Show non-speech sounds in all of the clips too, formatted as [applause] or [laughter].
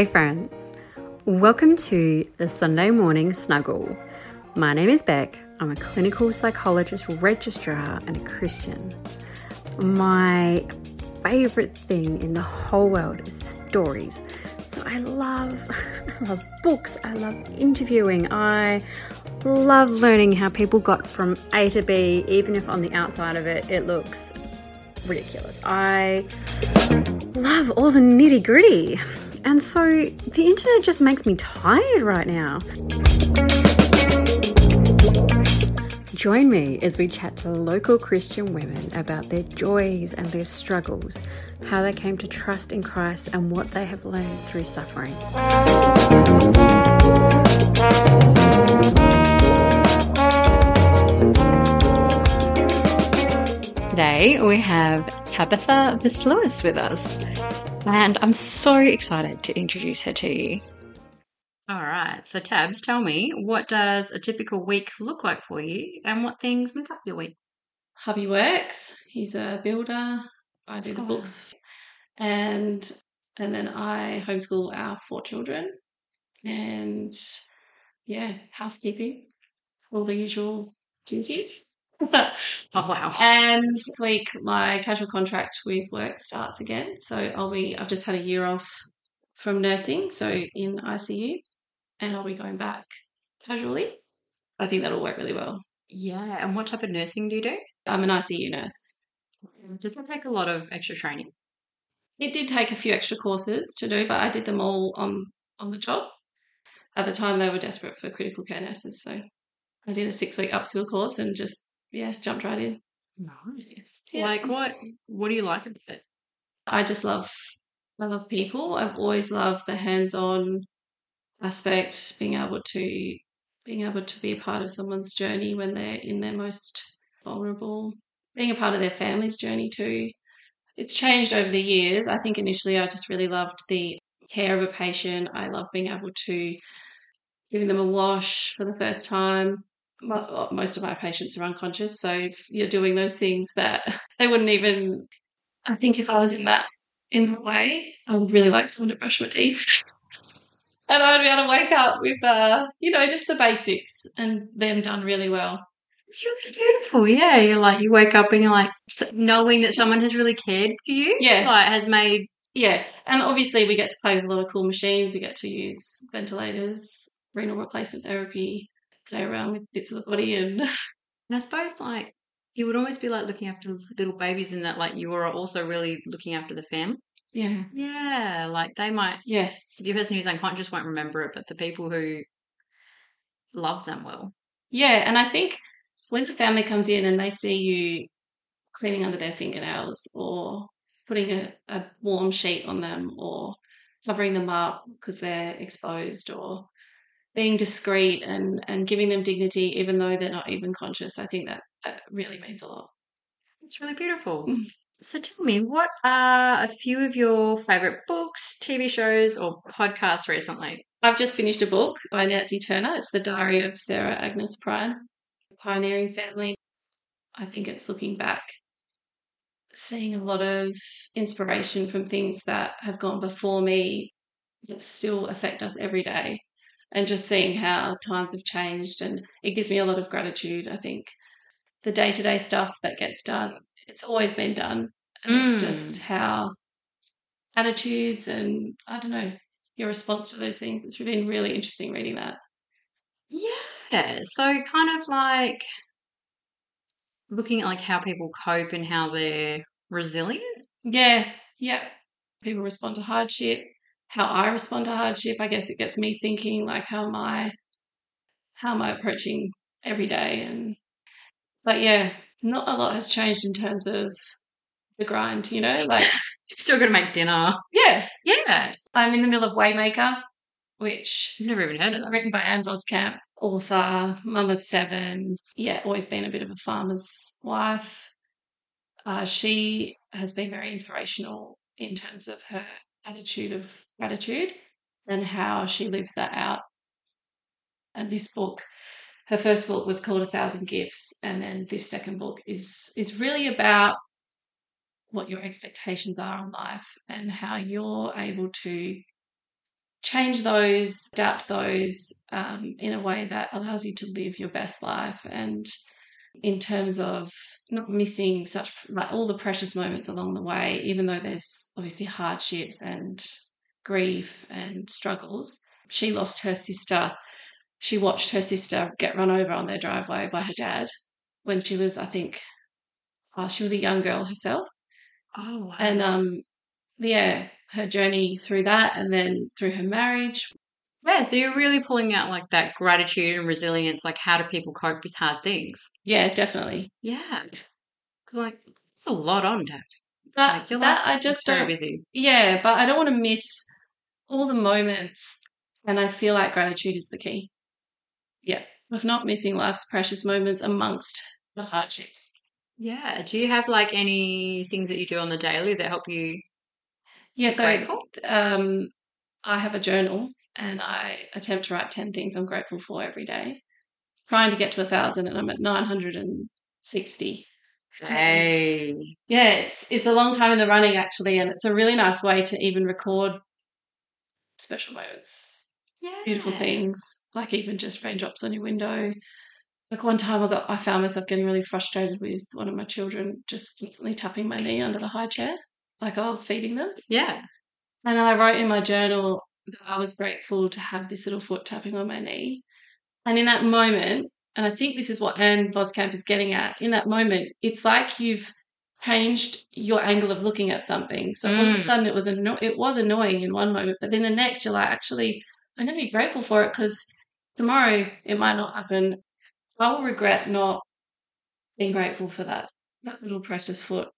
Hey, friends. Welcome to the Sunday Morning Snuggle. My name is Beck. I'm a clinical psychologist, registrar, and a Christian. My favorite thing in the whole world is stories. So I love, [laughs] I love books. I love interviewing. I love learning how people got from A to B, even if on the outside of it it looks ridiculous. I love all the nitty gritty. And so the internet just makes me tired right now. Join me as we chat to local Christian women about their joys and their struggles, how they came to trust in Christ, and what they have learned through suffering. Today we have Tabitha Versluis with us, and I'm so excited to introduce her to you. All right, so Tabs, tell me, what does a typical week look like for you, and what things make up your week? Hubby works. He's a builder. I do the Oh, books, and and then I homeschool our four children, and yeah, housekeeping, all the usual duties. [laughs] Oh wow! and this week, my casual contract with work starts again, so I'll be. I've just had a year off from nursing, so in ICU, and I'll be going back casually. I think that'll work really well. Yeah, and what type of nursing do you do? I'm an ICU nurse. Does that take a lot of extra training? It did take a few extra courses to do, but I did them all on on the job. At the time, they were desperate for critical care nurses, so I did a six week upskill course and just yeah jumped right in. Nice. Yeah. Like what? What do you like about it? I just love I love people. I've always loved the hands on aspect, being able to being able to be a part of someone's journey when they're in their most vulnerable, being a part of their family's journey too. It's changed over the years. I think initially I just really loved the care of a patient. I love being able to giving them a wash for the first time. Mo- Most of my patients are unconscious, so if you're doing those things that [laughs] they wouldn't even. I think if I was in that in the way, I would really like someone to brush my teeth. [laughs] And I'd be able to wake up with, uh, you know, just the basics and them done really well. It's really beautiful. Yeah, you're like you wake up and you're like knowing that someone has really cared for you. Yeah. like has made. Yeah, and obviously we get to play with a lot of cool machines. We get to use ventilators, renal replacement therapy, play around with bits of the body, and [laughs] And I suppose like you would almost be like looking after little babies in that like you are also really looking after the family. yeah, Yeah, like they might. yes, The person who's unconscious won't remember it, but the people who love them will. yeah. And I think when the family comes in and they see you cleaning under their fingernails or putting a, a warm sheet on them or covering them up because they're exposed or being discreet and, and giving them dignity even though they're not even conscious, I think that, that really means a lot. It's really beautiful. Mm. So tell me, what are a few of your favorite books, TV shows, or podcasts recently? I've just finished a book by Nancy Turner. It's The Diary of Sarah Agnes Prine, Pioneering Family. I think it's looking back, seeing a lot of inspiration from things that have gone before me that still affect us every day, and just seeing how times have changed. And it gives me a lot of gratitude. I think the day to day stuff that gets done, it's always been done. And it's Mm. just how attitudes and I don't know, your response to those things. It's been really interesting reading that. Yeah, so kind of like looking at like how people cope and how they're resilient. Yeah, yeah. People respond to hardship. How I respond to hardship, I guess it gets me thinking like how am I how am I approaching every day and but yeah, not a lot has changed in terms of the grind, you know? Like [laughs] Still got to make dinner. yeah. Yeah, I'm in the middle of Waymaker, which I've never even heard of that. written by Ann Voskamp, author, mum of seven. Yeah, always been a bit of a farmer's wife. Uh, she has been very inspirational in terms of her attitude of gratitude and how she lives that out. And this book, her first book was called A Thousand Gifts, and then this second book is is really about what your expectations are on life and how you're able to change those, adapt those um, in a way that allows you to live your best life. And in terms of not missing such like all the precious moments along the way, even though there's obviously hardships and grief and struggles. She lost her sister. She watched her sister get run over on their driveway by her dad when she was, I think, uh, she was a young girl herself. Oh, wow. And um, yeah, her journey through that, and then through her marriage. Yeah, so you're really pulling out like that gratitude and resilience. Like, how do people cope with hard things? Yeah, definitely. Yeah, because like it's a lot on Dad. That, Like, you're that like, I just don't. busy. Yeah, but I don't want to miss all the moments, and I feel like gratitude is the key. Yeah, of not missing life's precious moments amongst the hardships. Yeah. Do you have like any things that you do on the daily that help you? Yeah, so um, I have a journal and I attempt to write 10 things I'm grateful for every day. Trying to get to a thousand and I'm at 960. Hey. Yeah, it's it's a long time in the running actually, and it's a really nice way to even record special moments, Yeah. beautiful things, like even just raindrops on your window. Like one time I got I found myself getting really frustrated with one of my children just constantly tapping my knee under the high chair, like I was feeding them. Yeah. And then I wrote in my journal that I was grateful to have this little foot tapping on my knee. And in that moment, and I think this is what Ann Voskamp is getting at, in that moment, it's like you've changed your angle of looking at something. So all of a Mm. sudden it was anno- it was annoying in one moment, but then the next you're like, actually, I'm going to be grateful for it because tomorrow it might not happen. I will regret not being grateful for that that little precious foot.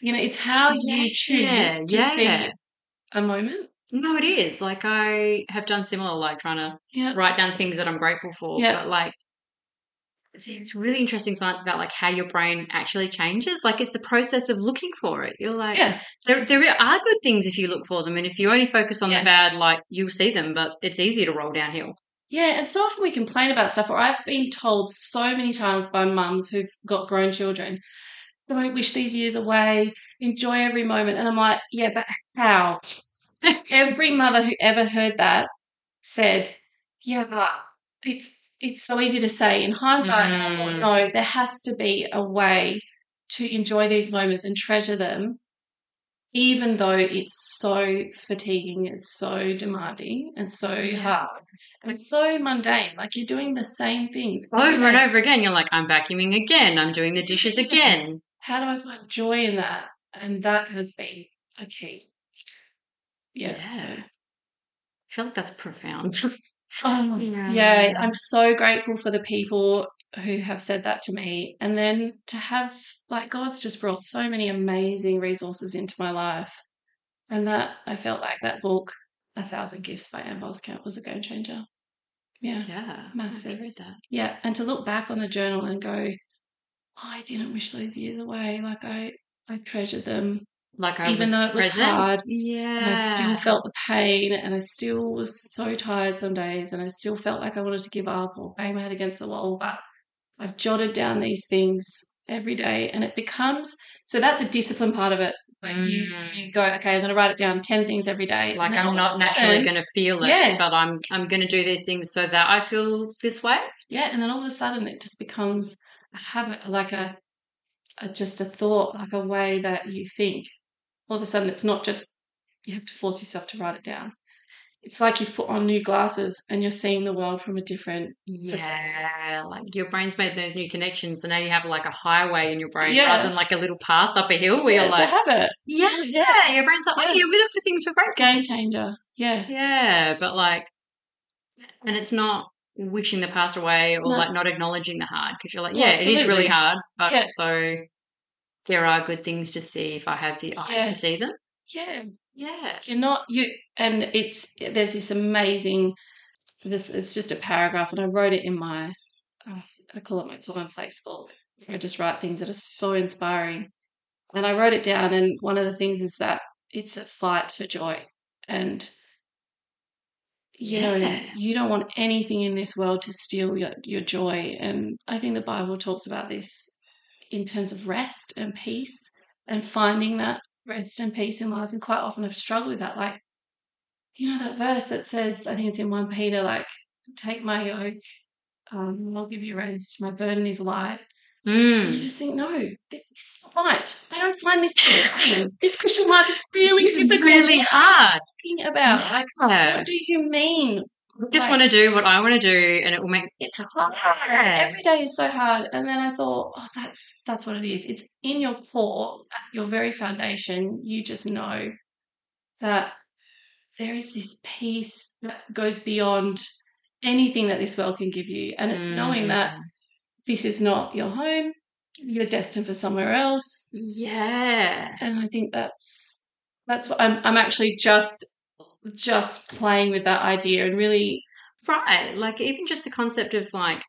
You know, it's how you choose to yeah. see a moment. No, it is. Like I have done similar, like trying to Yeah. write down things that I'm grateful for. Yeah. But like there's really interesting science about like how your brain actually changes. Like it's the process of looking for it. You're like Yeah. there there are good things if you look for them and if you only focus on Yeah. the bad, like you'll see them, but it's easy to roll downhill. Yeah, and so often we complain about stuff, or I've been told so many times by mums who've got grown children, don't wish these years away, enjoy every moment. And I'm like, yeah, but how? Every mother who ever heard that said, yeah, but it's it's so easy to say in hindsight. and I thought, Mm. no, there has to be a way to enjoy these moments and treasure them, even though it's so fatiguing, it's so demanding, and so Yeah. hard. And it's so mundane. Like you're doing the same things Over and over again, you're like, I'm vacuuming again, I'm doing the dishes [laughs] again. How do I find joy in that? And that has been a key. Yeah. Yeah. So. I feel like that's profound. [laughs] Oh, Yeah. yeah, I'm so grateful for the people who have said that to me. And then to have, like, God's just brought so many amazing resources into my life. And that, I felt like that book, A Thousand Gifts by Ann Voskamp, was a game changer. Yeah. yeah. Massive. I read that. Yeah. And to look back on the journal and go, oh, I didn't wish those years away. Like, I, I treasured them. Like I Even was though it was present. hard, Yeah. And I still felt the pain and I still was so tired some days and I still felt like I wanted to give up or bang my head against the wall. But I've jotted down these things every day and it becomes so that's a discipline part of it. Like you, Mm. you go, okay, I'm gonna write it down ten things every day. like and then all I'm not naturally going to feel it, Yeah. but I'm I'm going to do these things so that I feel this way. Yeah, and then all of a sudden it just becomes a habit, like a, a just a thought, like a way that you think. All of a sudden it's not just you have to force yourself to write it down. It's like you've put on new glasses and you're seeing the world from a different Yeah, like your brain's made those new connections, so now you have like a highway in your brain Yeah. rather than like a little path up a hill where Yeah, you're like, a habit. yeah, Yeah. yeah, your brain's like, oh Yeah. we look for things for grateful. Game changer. Yeah. Yeah, but like, and it's not wishing the past away or No. like not acknowledging the hard because you're like, Well, yeah, it is really hard, but so there are good things to see if I have the eyes to see them. Yeah. Yeah. You're not you and it's there's this amazing this it's just a paragraph and I wrote it in my uh, I call it my commonplace book. I just write things that are so inspiring. And I wrote it down and one of the things is that it's a fight for joy. And you know, Yeah. you don't want anything in this world to steal your, your joy. And I think the Bible talks about this in terms of rest and peace and finding that rest and peace in life. And quite often I've struggled with that. Like, you know that verse that says, I think it's in 1 Peter, like, take my yoke, um, I'll give you rest, my burden is light. And you Mm. just think, no, this is right. I don't find this. This Christian life is really It's difficult. really are hard. talking about? Like, Yeah. what do you mean? I just Like, want to do what I want to do, and it will make it's a hard. Every day is so hard. And then I thought, oh, that's that's what it is. It's in your core, at your very foundation. You just know that there is this peace that goes beyond anything that this world can give you. And it's knowing that Mm. this is not your home. You're destined for somewhere else. Yeah. And I think that's that's what I'm I'm actually just just playing with that idea and really Right. Like even just the concept of like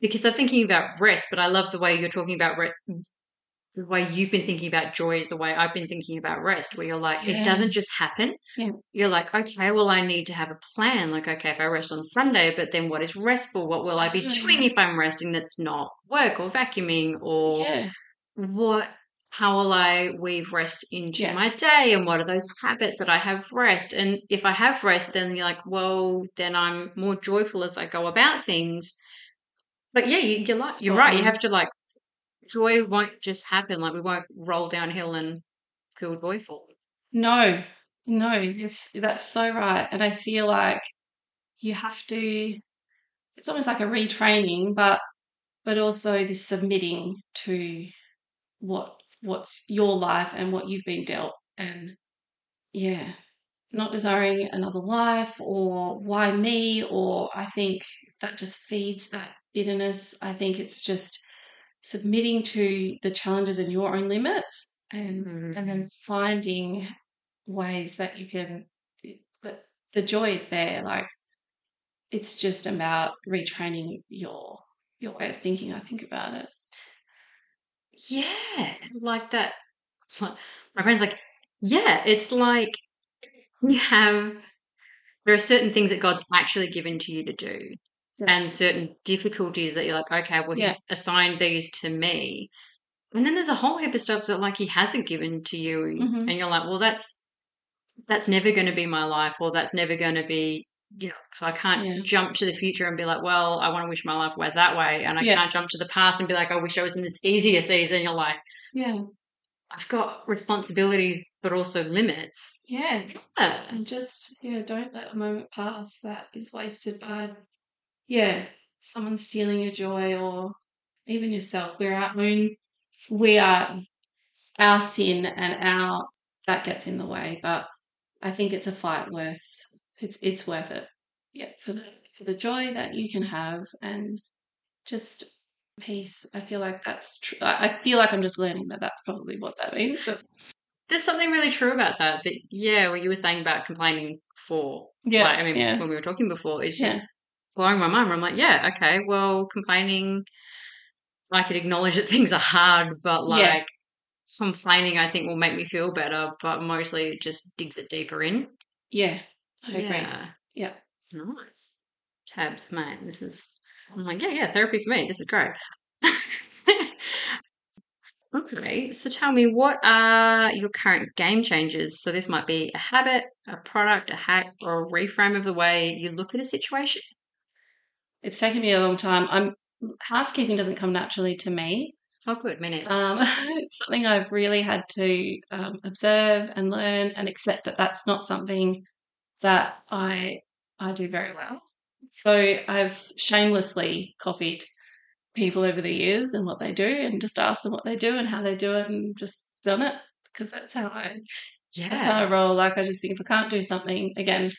because I'm thinking about rest, but I love the way you're talking about re- the way you've been thinking about joy is the way I've been thinking about rest, where you're like, it doesn't just happen. Yeah. You're like, okay, well, I need to have a plan. Like, okay, if I rest on Sunday, but then what is restful? What will I be doing Mm. if I'm resting that's not work or vacuuming or yeah. what how will I weave rest into Yeah. my day and what are those habits that I have rest? And if I have rest, then you're like, well, then I'm more joyful as I go about things. But yeah, you, you're like, you're right. You have to like, joy won't just happen. Like we won't roll downhill and feel joyful. No, no, yes, that's so right. And I feel like you have to, it's almost like a retraining, but but also this submitting to what what's your life and what you've been dealt. And yeah, not desiring another life or why me, or I think that just feeds that bitterness. I think it's just submitting to the challenges and your own limits and Mm. and then finding ways that you can that the joy is there like it's just about retraining your your way of thinking i think about it Yeah, like that. It's like my friend's like, yeah, it's like you have there are certain things that God's actually given to you to do, Yeah. and certain difficulties that you're like, okay, well, Yeah. He assigned these to me, and then there's a whole heap of stuff that like He hasn't given to you, Mhm. and you're like, well, that's that's never going to be my life, or that's never going to be. You know, so I can't Yeah. jump to the future and be like, well, I want to wish my life were that way. And I Yeah. can't jump to the past and be like, I wish I was in this easier season. You're like, yeah I've got responsibilities, but also limits. yeah Yeah. and just yeah don't let a moment pass that is wasted by yeah someone stealing your joy or even yourself we're our own we are our sin and our that gets in the way but i think it's a fight worth it's it's worth it yeah for the for the joy that you can have and just peace i feel like that's true i feel like i'm just learning that that's probably what that means but There's something really true about that. That yeah, what you were saying about complaining for. yeah Like, I mean, yeah when we were talking before, is just yeah blowing my mind. Where I'm like, yeah, okay, well, complaining. I could acknowledge that things are hard, but like Yeah. complaining, I think will make me feel better. But mostly, it just digs it deeper in. yeah i agree Yeah. yeah Nice. Tabs, mate. This is. I'm like, yeah, yeah, therapy for me. This is great. [laughs] okay, so tell me, what are your current game changers? So this might be a habit, a product, a hack, or a reframe of the way you look at a situation. It's taken me a long time. I'm housekeeping doesn't come naturally to me. Oh, good. Neither. Um, [laughs] it's something I've really had to um, observe and learn and accept that that's not something that I I do very well. So I've shamelessly copied people over the years and what they do, and just asked them what they do and how they do it, and just done it because that's how I that's how I yeah. roll. Like I just think if I can't do something again,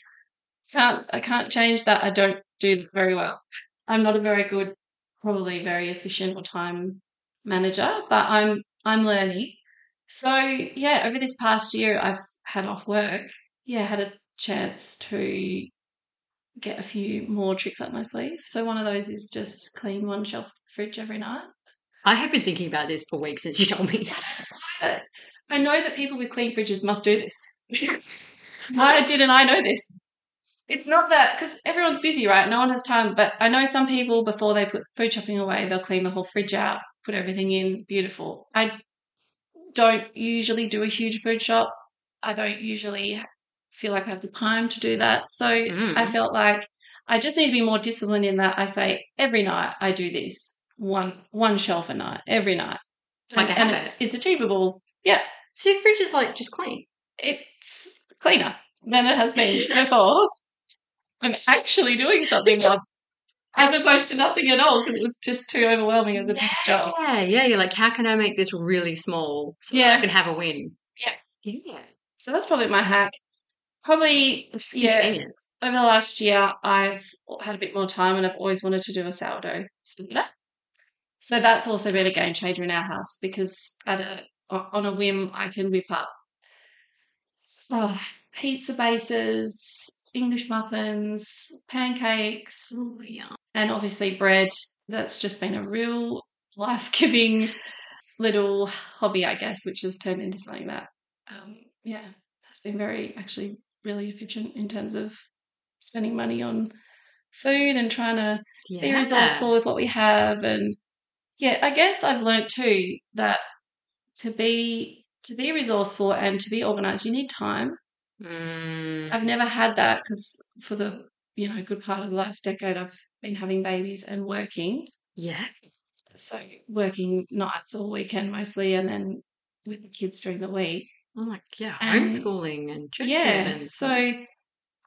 can't I can't change that. I don't do that very well. I'm not a very good, probably very efficient or time manager, but I'm I'm learning. So yeah, over this past year, I've had off work. Yeah, had a chance to get a few more tricks up my sleeve. So one of those is just clean one shelf of the fridge every night. I have been thinking about this for weeks since you told me. [laughs] I know that people with clean fridges must do this. [laughs] Why didn't I know this? It's not that because everyone's busy, right? No one has time. But I know some people before they put food shopping away, they'll clean the whole fridge out, put everything in, beautiful. I don't usually do a huge food shop. I don't usually feel like I have the time to do that. So Mm. I felt like I just need to be more disciplined in that I say every night I do this one one shelf a night every night. Like a and it's it's achievable. Yeah, So your fridge is like just clean. it's cleaner than it has been [laughs] before. I'm actually doing something now, as opposed to nothing at all because it was just too overwhelming as a big job. Yeah, yeah. You're like, how can I make this really small so Yeah. I can have a win? Yeah. Yeah. So that's probably my hack. Probably, yeah, Genius. over the last year, I've had a bit more time and I've always wanted to do a sourdough starter. So that's also been a game changer in our house because at a on a whim, I can whip up oh, pizza bases, English muffins, pancakes, yeah. and obviously bread. That's just been a real life giving little hobby, I guess, which has turned into something that, um, yeah, has been very actually really efficient in terms of spending money on food and trying to be resourceful with what we have. And yeah, I guess I've learned too that to be to be resourceful and to be organized, you need time. Mm, I've never had that because for the you know good part of the last decade, I've been having babies and working. yeah. So working nights or weekend mostly, and then with the kids during the week. I'm like, yeah, And- homeschooling and church Yeah. and So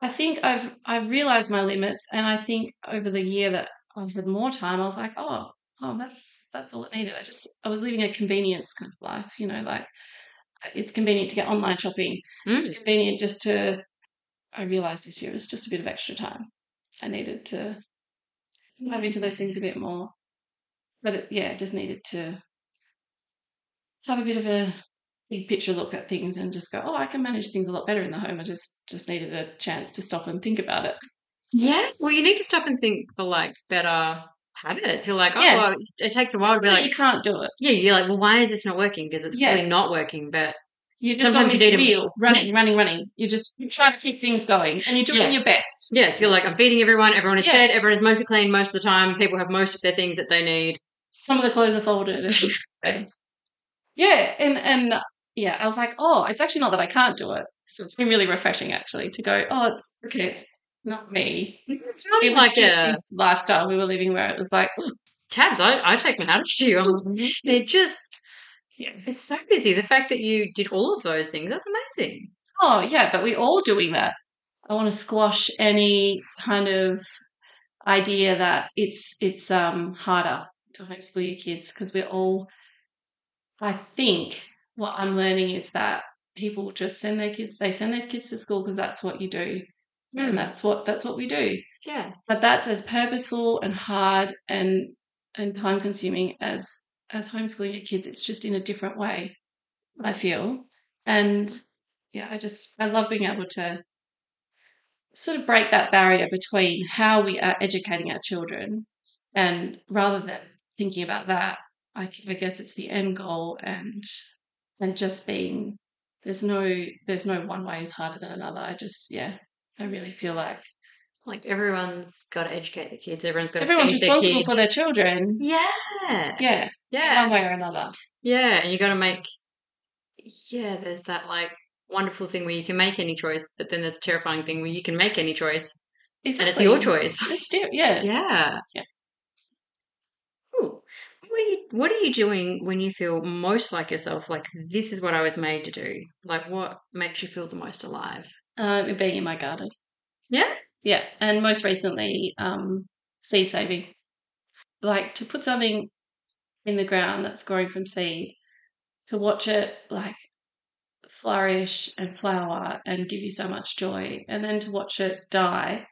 I think I've I've realized my limits, and I think over the year that I've had more time, I was like, oh, oh, that's that's all it needed. I just I was living a convenience kind of life, you know, like it's convenient to get online shopping. Mm. It's convenient just to. I realized this year it was just a bit of extra time. I needed to dive into those things a bit more, but it, yeah, just needed to have a bit of a big picture look at things and just go, oh, I can manage things a lot better in the home. I just just needed a chance to stop and think about it. Yeah. Well, you need to stop and think for like better habits. You're like, oh, Yeah. well, it takes a while to So be like, you can't do it. yeah, you're like, well, why is this not working? Because it's Yeah. really not working. But You're just Sometimes on you this need a- wheel, running, running, running. You're just you're trying to keep things going, and you're doing Yeah. your best. yes, you're like, I'm feeding everyone. Everyone is Yeah. fed. Everyone is mostly clean most of the time. People have most of their things that they need. Some of the clothes are folded. [laughs] yeah, and and yeah, I was like, oh, it's actually not that I can't do it. So it's been really refreshing actually to go, oh, it's okay, it's not me. It's not It like just a this lifestyle we were living where it was like, tabs. I, I take my hat off to you. I'm, they're just, yeah. it's so busy. The fact that you did all of those things, that's amazing. Oh, yeah, but we're all doing that. I want to squash any kind of idea that it's it's um harder to homeschool your kids because we're all. I think what I'm learning is that people just send their kids. They send their kids to school because that's what you do, and hmm. that's what that's what we do. Yeah. But that's as purposeful and hard and and time consuming as as homeschooling your kids. It's just in a different way. I hmm. feel, and yeah, I just I love being able to sort of break that barrier between how we are educating our children, and rather than thinking about that, I, I guess it's the end goal and and just being there's no there's no one way is harder than another. I just yeah, I really feel like Like everyone's got to educate the kids. Everyone's got to everyone's their responsible kids. for their children. Yeah. Yeah, Yeah. one way or another. Yeah. And you got to make, yeah, there's that like wonderful thing where you can make any choice, but then there's a terrifying thing where you can make any choice Exactly. and it's your choice. It's di- [laughs] yeah. Yeah. Yeah. Are, you, what are you doing when you feel most like yourself? Like, this is what I was made to do? Like, what makes you feel the most alive? Um, being in my garden. Yeah. Yeah, and most recently, um, seed saving. Like to put something in the ground that's growing from seed, to watch it like flourish and flower and give you so much joy, and then to watch it die,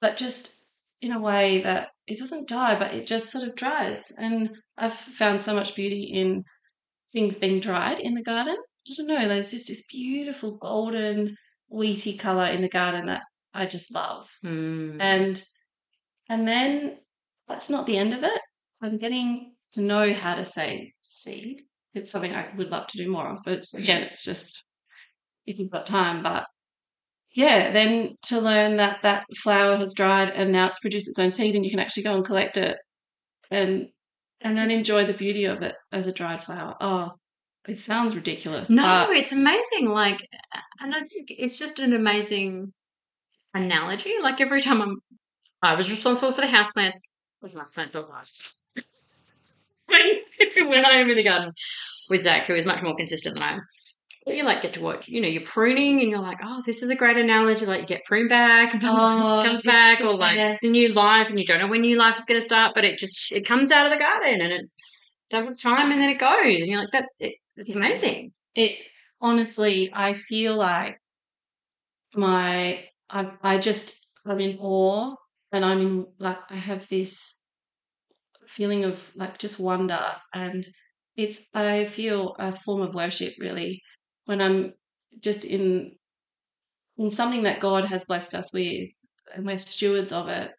but just in a way that it doesn't die, but it just sort of dries. And I've found so much beauty in things being dried in the garden. I don't know, there's just this beautiful golden, wheaty color in the garden that I just love Mm. and and then that's not the end of it. I'm getting to know how to say seed. It's something I would love to do more of. But it's, again, it's just if you've got time. But yeah, then to learn that that flower has dried and now it's produced its own seed, and you can actually go and collect it, and and then enjoy the beauty of it as a dried flower. Oh, it sounds ridiculous. No, but it's amazing. Like, and I think it's just an amazing analogy. Like every time I'm, I was responsible for the houseplants. With houseplants not. [laughs] when, [laughs] when I am in the garden with Zach, who is much more consistent than I am, you like get to watch, you know, you're pruning and you're like, oh, this is a great analogy. Like you get pruned back, [laughs] Oh, comes back, or like best. the new life, and you don't know when new life is going to start, but it just it comes out of the garden and it's doubles time, and then it goes, and you're like, that it, it's amazing. it honestly i feel like my i i just i'm in awe and i'm in like i have this feeling of like just wonder and it's i feel a form of worship really when i'm just in in something that god has blessed us with and we're stewards of it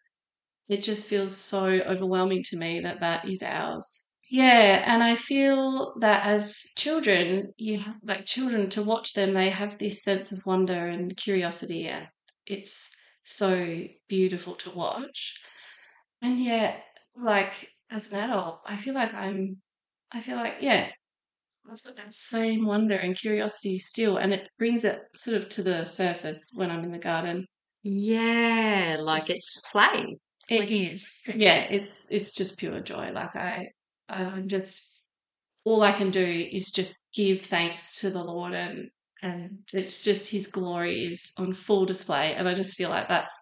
it just feels so overwhelming to me that that is ours yeah, and I feel that as children, you have, like children to watch them, they have this sense of wonder and curiosity, and it's so beautiful to watch. And yet, like as an adult, I feel like I'm, I feel like yeah, I've got that same wonder and curiosity still, and it brings it sort of to the surface when I'm in the garden. Yeah, like Just- it's play. It Like- is. Yeah, it's it's just pure joy. Like I I'm just all I can do is just give thanks to the Lord and and it's just his glory is on full display and I just feel like that's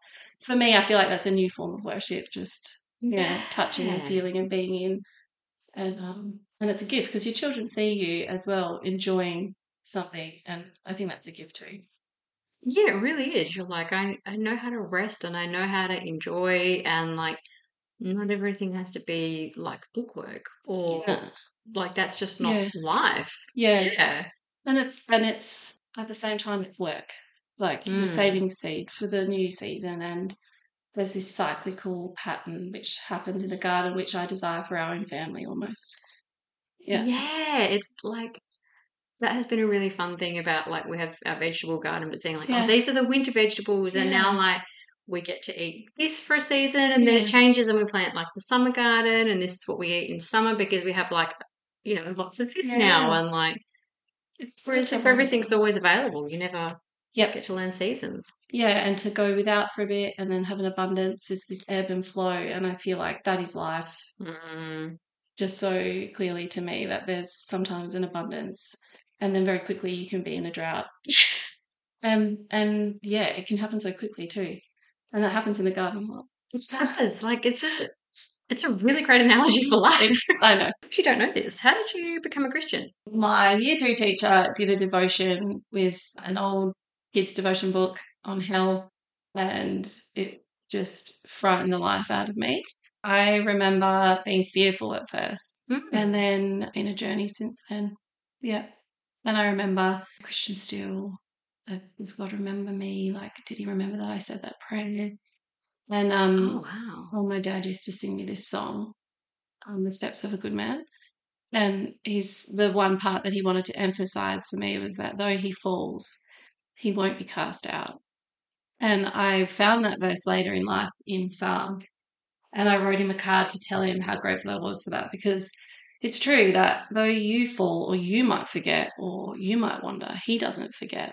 for me I feel like that's a new form of worship just yeah, touching and feeling and being in and um and it's a gift because your children see you as well enjoying something and I think that's a gift too. Yeah, it really is. You're like, I, I know how to rest and I know how to enjoy, and like, not everything has to be like bookwork or Yeah. like that's just not Yeah. life. Yeah. Yeah. And it's and it's at the same time it's work. Like you're Mm. saving seed for the new season and there's this cyclical pattern which happens in the garden which I desire for our own family almost. Yeah. Yeah, it's like that has been a really fun thing about like we have our vegetable garden, but seeing like, Yeah. oh, these are the winter vegetables, and now like we get to eat this for a season, and then Yeah. it changes, and we plant like the summer garden, and this is what we eat in summer because we have like you know lots of this now, Yeah. and like It's whereas such a if everything's always available, you never Yep. get to learn seasons. Yeah, and to go without for a bit and then have an abundance is this ebb and flow and I feel like that is life. Mm. Just so clearly to me that there's sometimes an abundance and then very quickly you can be in a drought [laughs] and and yeah it can happen so quickly too and that happens in the garden It does. Like it's just it's a really great analogy for life. I know [laughs] if you don't know this, how did you become a Christian? my year two teacher did a devotion with an old kids devotion book on hell and it just frightened the life out of me i remember being fearful at first Mm. and then been a journey since then. Yeah. And I remember Christian still, uh, does God remember me? Like, did he remember that I said that prayer? And um, oh um, wow. well, my dad used to sing me this song, um, "The Steps of a Good Man," and he's the one part that he wanted to emphasize for me was that though he falls, he won't be cast out. And I found that verse later in life in Psalm, and I wrote him a card to tell him how grateful I was for that because it's true that though you fall or you might forget or you might wonder, he doesn't forget.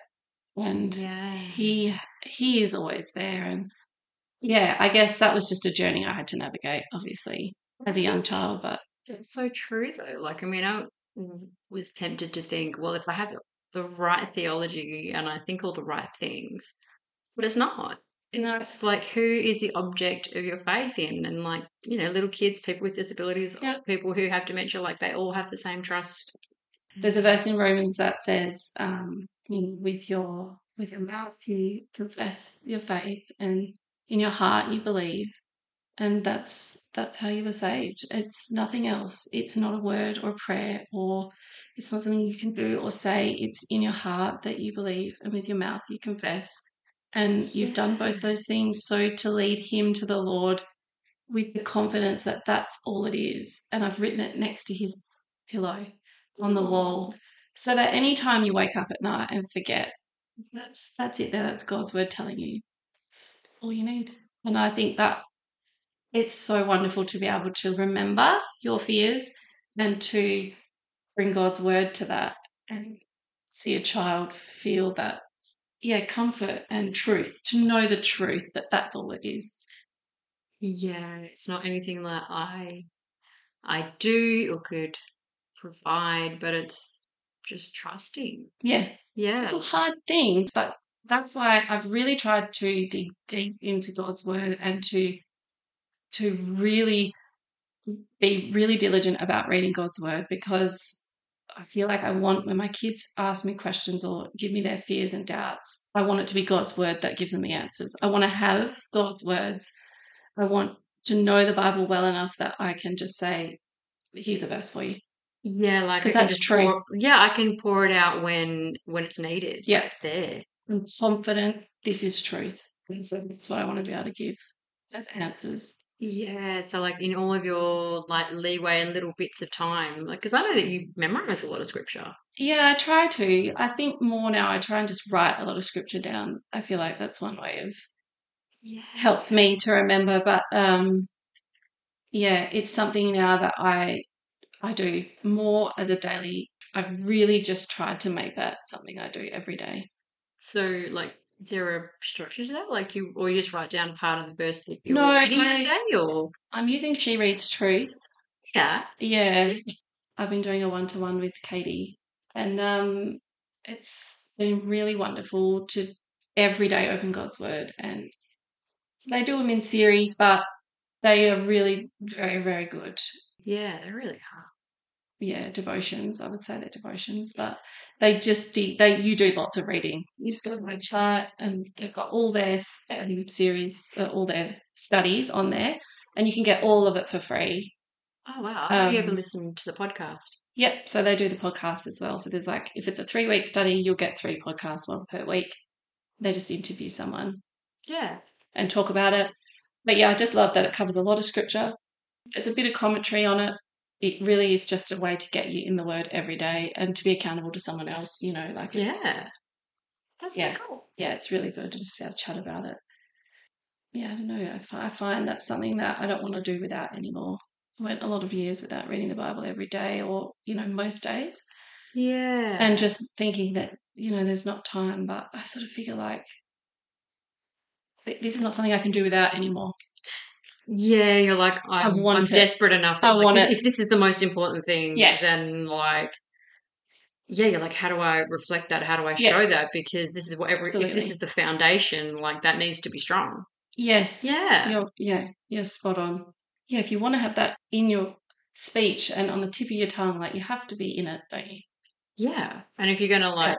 And Yeah. he he is always there and yeah, I guess that was just a journey I had to navigate, obviously, as a young child, but It's so true though. Like I mean, I was tempted to think, well, if I have the right theology and I think all the right things, but it's not. You know, It's like who is the object of your faith in? And like, you know, little kids, people with disabilities, Yeah. people who have dementia, like they all have the same trust. there's a verse in Romans that says, um, you know, with your with your mouth you confess your faith and in your heart you believe. And that's that's how you were saved. It's nothing else. It's not a word or a prayer or it's not something you can do or say. It's in your heart that you believe and with your mouth you confess. And you've done both those things. So to lead him to the Lord with the confidence that that's all it is. And I've written it next to his pillow on the mm. wall so that anytime you wake up at night and forget that's that's it there that's god's word telling you it's all you need and i think that it's so wonderful to be able to remember your fears and to bring god's word to that and see a child feel that yeah, comfort and truth, to know the truth that that's all it is. Yeah, it's not anything that I I do or could provide, but it's just trusting. Yeah. Yeah. It's a hard thing, but that's why I've really tried to dig deep into God's word and to to really be really diligent about reading God's word because I feel like I want when my kids ask me questions or give me their fears and doubts, I want it to be God's word that gives them the answers. I want to have God's words. I want to know the Bible well enough that I can just say, here's a verse for you. Yeah, like Because that's true. pour- yeah, I can pour it out when when it's needed. Yeah. It's there. I'm confident this is truth. And so that's what I want to be able to give as answers. Yeah, so like in all of your like leeway and little bits of time, like because I know that you memorize a lot of scripture. Yeah, I try to. I think more now I try and just write a lot of scripture down. I feel like that's one way of Yeah. helps me to remember. But um, yeah, it's something now that I I do more as a daily. I've really just tried to make that something I do every day. So like, is there a structure to that? Like you, or you just write down a part of the verse that you're No, reading that I- day, or I'm using She Reads Truth. yeah. Yeah, I've been doing a one to one with Katie, and um, it's been really wonderful to every day open God's Word. And they do them in series, but they are really very, very good. Yeah, they really are. Yeah, devotions. I would say they're devotions, but they just de- they you do lots of reading. You just go to the website, and they've got all their um, series, uh, all their studies on there, and you can get all of it for free. Oh wow! Have you ever Um, listened to the podcast? Yep. So they do the podcast as well. So there's like, if it's a three week study, you'll get three podcasts, one per week. They just interview someone Yeah. and talk about it. But yeah, I just love that it covers a lot of scripture. There's a bit of commentary on it. It really is just a way to get you in the word every day and to be accountable to someone else, you know, like it's, Yeah. That's Yeah. so cool. yeah, it's really good to just be able to chat about it. Yeah, I don't know. I, I find that's something that I don't want to do without anymore. I went a lot of years without reading the Bible every day or, you know, most days. Yeah. and just thinking that you know there's not time but i sort of figure like this is not something i can do without anymore Yeah, you're like I'm, I'm desperate enough. I like, want if, it. if this is the most important thing, Yeah. then like, yeah, you're like, how do I reflect that? How do I Yeah. show that? Because this is what every. If this is the foundation, like that needs to be strong. yes Yeah. you're yeah you're spot on yeah if you want to have that in your speech and on the tip of your tongue like you have to be in it don't you Yeah. And if you're gonna like,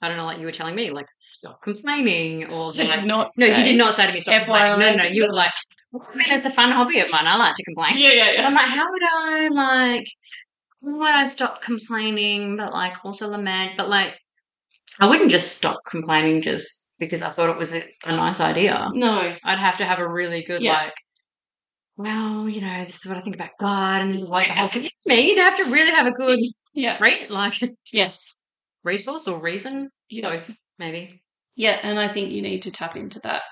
I don't know, like you were telling me, like stop complaining, or [laughs] like, not no, you did not say to me stop FYI, complaining. No, no, you were like, I mean, it's a fun hobby of mine. I like to complain. yeah yeah yeah I'm like, how would I like how would I stop complaining but like also lament? But like I wouldn't just stop complaining just because I thought it was a, a nice idea. no I'd have to have a really good Yeah. like well, you know, this is what I think about God and like the whole thing. Me, you'd have to really have a good [laughs] yeah right like [laughs] yes resource or reason. yeah Both, maybe. Yeah, and I think you need to tap into that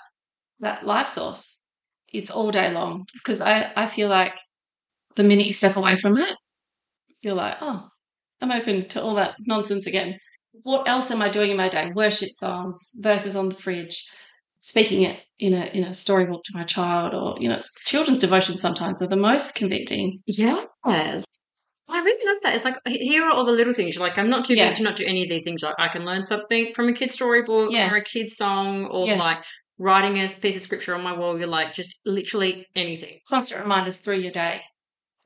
that life source. It's all day long because I I feel like the minute you step away from it, you're like, oh, I'm open to all that nonsense again. What else am I doing in my day? Worship songs, verses on the fridge, speaking it in a in a storybook to my child, or you know, children's devotions sometimes are the most convicting. Yes. I really love that. It's like here are all the little things. You're like, I'm not too Yeah. big to not do any of these things. Like I can learn something from a kid's storybook Yeah. or a kid's song or Yeah. like writing a piece of scripture on my wall. You're like just literally anything. Constant reminders through your day.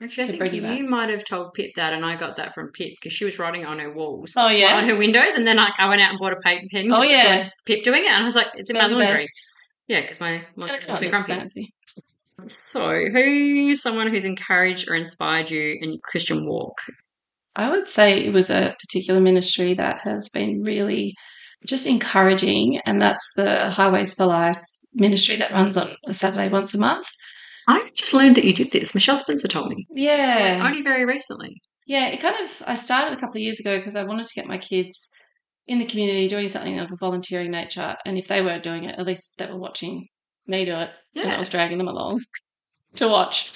Actually, I think you you might have told Pip that, and I got that from Pip because she was writing on her walls, Oh yeah, on her windows, and then like I went out and bought a paint pen. Oh, yeah. Pip doing it, and I was like, it's in my They're laundry. best. Yeah, because my my me grumpy. fancy. So, who's someone who's encouraged or inspired you in your Christian walk? I would say it was a particular ministry that has been really just encouraging, and that's the Highways for Life ministry that runs on a Saturday once a month. I just learned that you did this. Michelle Spencer told me. Yeah. Only very recently. Yeah, it kind of, I started a couple of years ago because I wanted to get my kids in the community doing something of a volunteering nature. And if they were doing it, at least they were watching me do it. And I was dragging them along [laughs] to watch.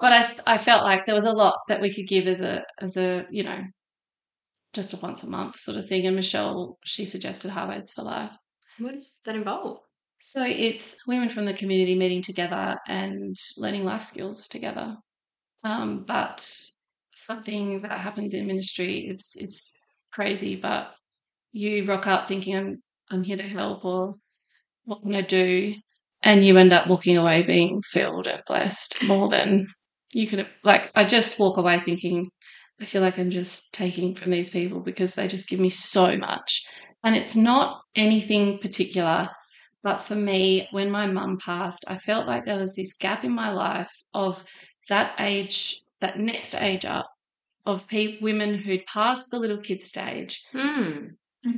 But I, I felt like there was a lot that we could give as a, as a, you know, just a once a month sort of thing. And Michelle, she suggested Highways for Life. What does that involve? So it's women from the community meeting together and learning life skills together. Um, but something that happens in ministry, it's it's crazy, but you rock up thinking I'm I'm here to help or what can I do? And you end up walking away being filled and blessed more than you could like I just walk away thinking I feel like I'm just taking from these people because they just give me so much. And it's not anything particular. But for me, when my mum passed, I felt like there was this gap in my life of that age, that next age up of people, women who'd passed the little kid stage. Hmm.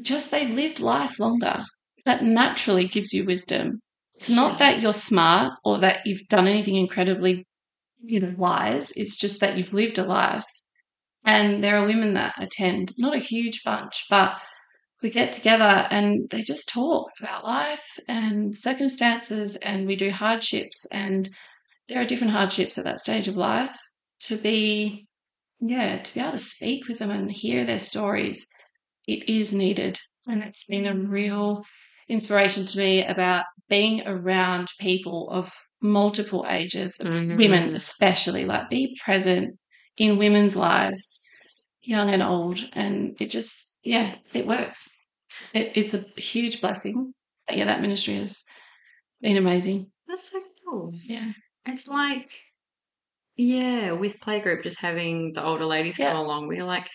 Just they've lived life longer. That naturally gives you wisdom. It's not that you're smart or that you've done anything incredibly, you know, wise. It's just that you've lived a life. And there are women that attend, not a huge bunch, but we get together and they just talk about life and circumstances and we do hardships and there are different hardships at that stage of life to be yeah to be able to speak with them and hear their stories it is needed and it's been a real inspiration to me about being around people of multiple ages mm-hmm. women especially like be present in women's lives young and old and it just yeah it works. It, it's a huge blessing. But yeah that ministry has been amazing. That's so cool. Yeah. It's like yeah with playgroup just having the older ladies yeah. come along we're like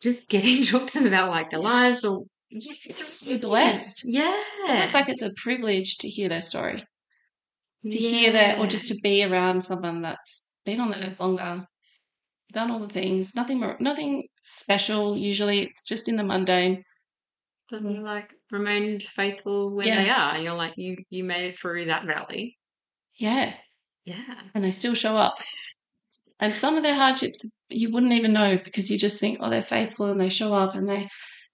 just getting [laughs] to talk to them about like their lives or it's so blessed yeah. It's like it's a privilege to hear their story. To yeah. hear that or just to be around someone that's been on the earth longer done all the things. Nothing more, nothing special. Usually, it's just in the mundane. Doesn't you like remain faithful where yeah. they are. And you're like, you you made it through that valley. Yeah, yeah, and they still show up. And some of their hardships you wouldn't even know because you just think, oh, they're faithful and they show up and they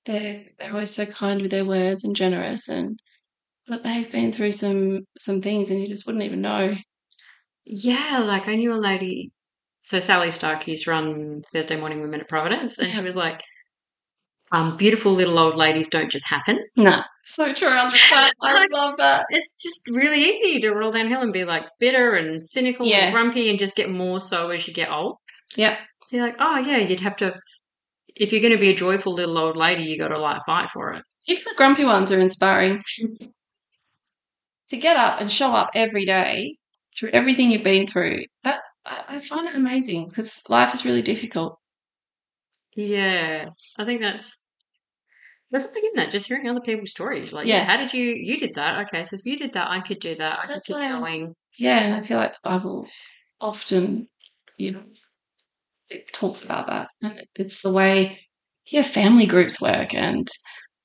they they're always so kind with their words and generous and but they've been through some some things and you just wouldn't even know. Yeah, like I knew a lady so Sally Stark used to run Thursday Morning Women at Providence, and she was like, um, beautiful little old ladies don't just happen. No, so true. I love that. Love that. It's just really easy to roll downhill and be like bitter and cynical yeah. and grumpy and just get more so as you get old. Yeah. So you're like, oh yeah, you'd have to. If you're going to be a joyful little old lady, you got to like fight for it. Even the grumpy ones are inspiring. to get up and show up every day through everything you've been through, that I, I find it amazing because life is really difficult. Yeah, I think that's there's something in that. Just hearing other people's stories, like, yeah, yeah how did you you did that? Okay, so if you did that, I could do that. I that's could keep going. Yeah, and I feel like the Bible often, you know, it talks about that, and it's the way yeah family groups work and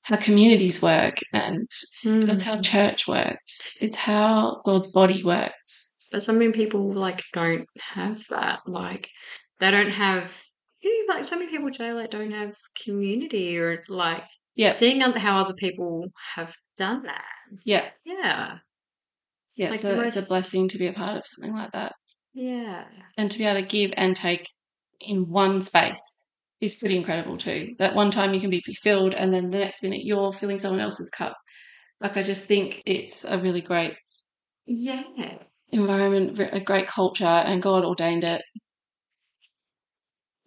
how communities work, and mm. that's how church works. It's how God's body works. But so many people like don't have that. Like they don't have you know, like so many people today like don't have community or like yeah seeing how other people have done that. Yeah. Yeah. Yeah, like it's, a, most... it's a blessing to be a part of something like that. Yeah. And to be able to give and take in one space is pretty incredible too. That one time you can be filled and then the next minute you're filling someone else's cup. Like I just think it's a really great yeah environment, a great culture, and God ordained it.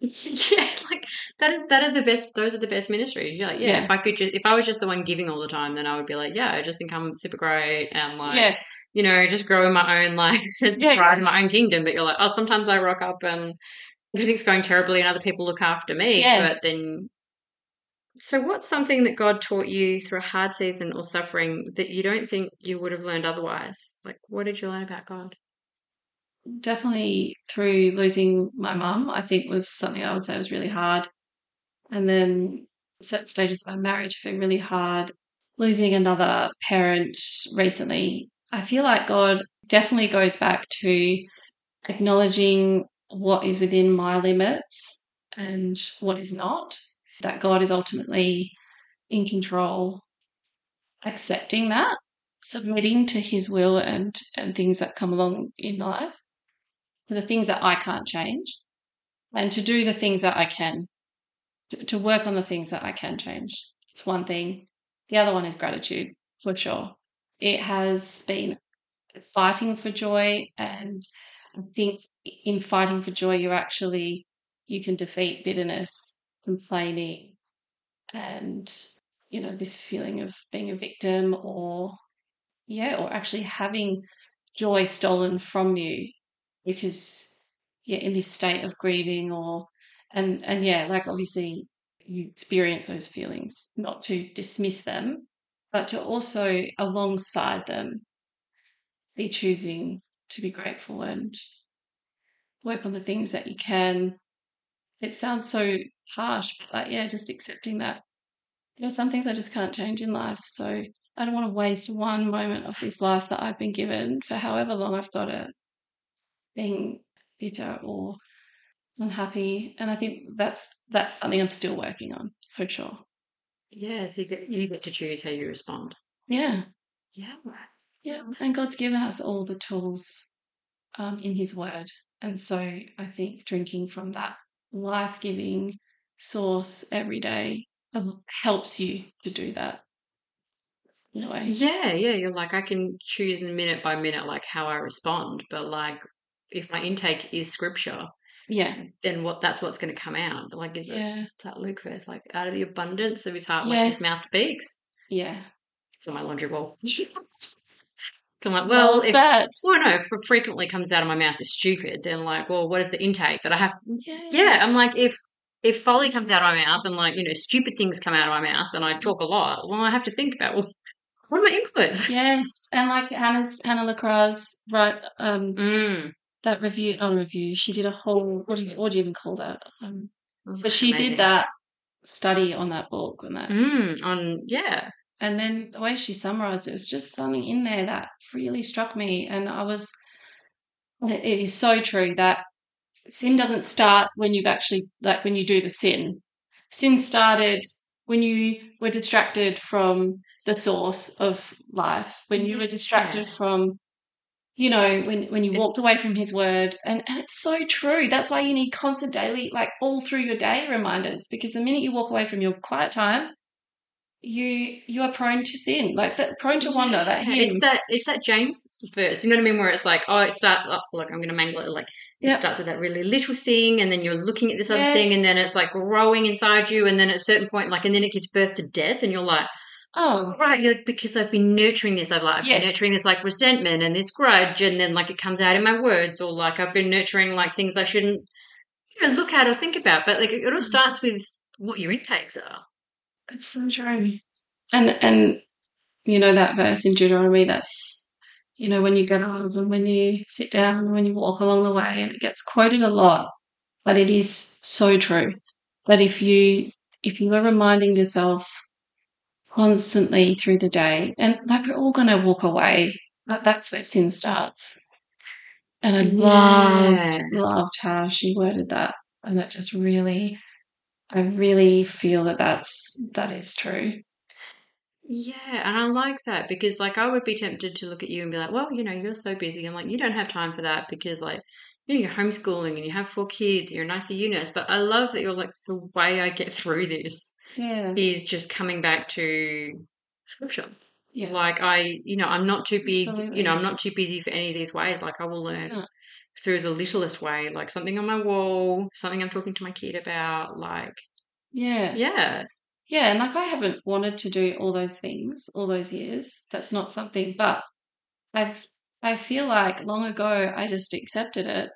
[laughs] yeah, like that. Is, that are the best. Those are the best ministries. You're like, yeah, yeah, If I could just, if I was just the one giving all the time, then I would be like, yeah, I just think I'm super great and like, yeah. you know, just growing my own like [laughs] yeah, pride in my own kingdom. But you're like, oh, sometimes I rock up and everything's going terribly, and other people look after me. Yeah. But then so, what's something that God taught you through a hard season or suffering that you don't think you would have learned otherwise? Like, what did you learn about God? Definitely through losing my mum, I think was something I would say was really hard. And then certain stages of my marriage been really hard. Losing another parent recently, I feel like God definitely goes back to acknowledging what is within my limits and what is not that God is ultimately in control, accepting that, submitting to his will and, and things that come along in life, the things that I can't change, and to do the things that I can. to- work on the things that I can change. It's one thing. The other one is gratitude, for sure. It has been fighting for joy, and I think in fighting for joy, you actually you can defeat bitterness, complaining, and you know this feeling of being a victim, or yeah, or actually having joy stolen from you because yeah, in this state of grieving or and and yeah, like obviously you experience those feelings, not to dismiss them, but to also alongside them be choosing to be grateful and work on the things that you can. It sounds so harsh, but like, yeah, just accepting that there are some things I just can't change in life. So I don't want to waste one moment of this life that I've been given for however long I've got it being bitter or unhappy. And I think that's that's something I'm still working on for sure. Yeah, so you get, you get to choose how you respond. Yeah. Yeah. Yeah. And God's given us all the tools um, in His Word. And so I think drinking from that life giving source every day um, helps you to do that in a way. Yeah, yeah. You're like, I can choose minute by minute, like how I respond. But like, if my intake is scripture, Yeah. then what? That's what's going to come out. Like, is it? Yeah. It's that Luke verse, like out of the abundance of his heart, like his Yes. mouth speaks. Yeah. It's on my laundry wall. [laughs] So I'm like, well, Love if that. well, no, if frequently comes out of my mouth is stupid, then like, well, what is the intake that I have? Yeah. Yeah, I'm like, if if folly comes out of my mouth and like you know stupid things come out of my mouth and I talk a lot, well, I have to think about well, what are my inputs? [laughs] Yes. And like Hannah's Hannah Lacroix wrote um Mm, that review on review. She did a whole what do you what do you even call that? Um but she amazing. did that study on that book on that. Mm, on yeah, And then the way she summarized it was just something in there that really struck me. And I was, it is so true that sin doesn't start when you've actually, like when you do the sin. Sin started when you were distracted from the source of life, when you mm-hmm. were distracted Yeah. from, you know, when, when you walked away from his word. And, and it's so true. That's why you need constant daily, like all through your day reminders, because the minute you walk away from your quiet time, you you are prone to sin, like that, prone to wander. That hymn. It's that it's that James verse. You know what I mean? Where it's like, oh, it starts. Oh, look, I'm going to mangle it. Like it Yep. starts with that really little thing, and then you're looking at this other thing, and then it's like growing inside you, and then at a certain point, like, and then it gives birth to death, and you're like, Oh, right, you're like, because I've been nurturing this. I've like I've Yes. been nurturing this like resentment and this grudge, and then like it comes out in my words, or like I've been nurturing like things I shouldn't, you know, look at or think about. But like it all Mm. starts with what your intakes are. It's so true. And and you know that verse in Deuteronomy that's you know when you get up and when you sit down and when you walk along the way, and it gets quoted a lot, but it is so true that if you if you are reminding yourself constantly through the day, and like we're all going to walk away, that, that's where sin starts. And I loved Yeah. loved how she worded that, and that just really, I really feel that that's that is true. Yeah, and I like that because like I would be tempted to look at you and be like, well, you know, you're so busy and like you don't have time for that because like you know you're homeschooling and you have four kids, you're an ICU nurse. But I love that you're like the way I get through this Yeah, is just coming back to scripture. yeah, Like I, you know, I'm not too big, you know, I'm not too busy for any of these ways. Like I will learn. Through the littlest way, like something on my wall, something I'm talking to my kid about, like yeah, yeah. yeah. And like I haven't wanted to do all those things all those years. That's not something, but I've I feel like long ago I just accepted it.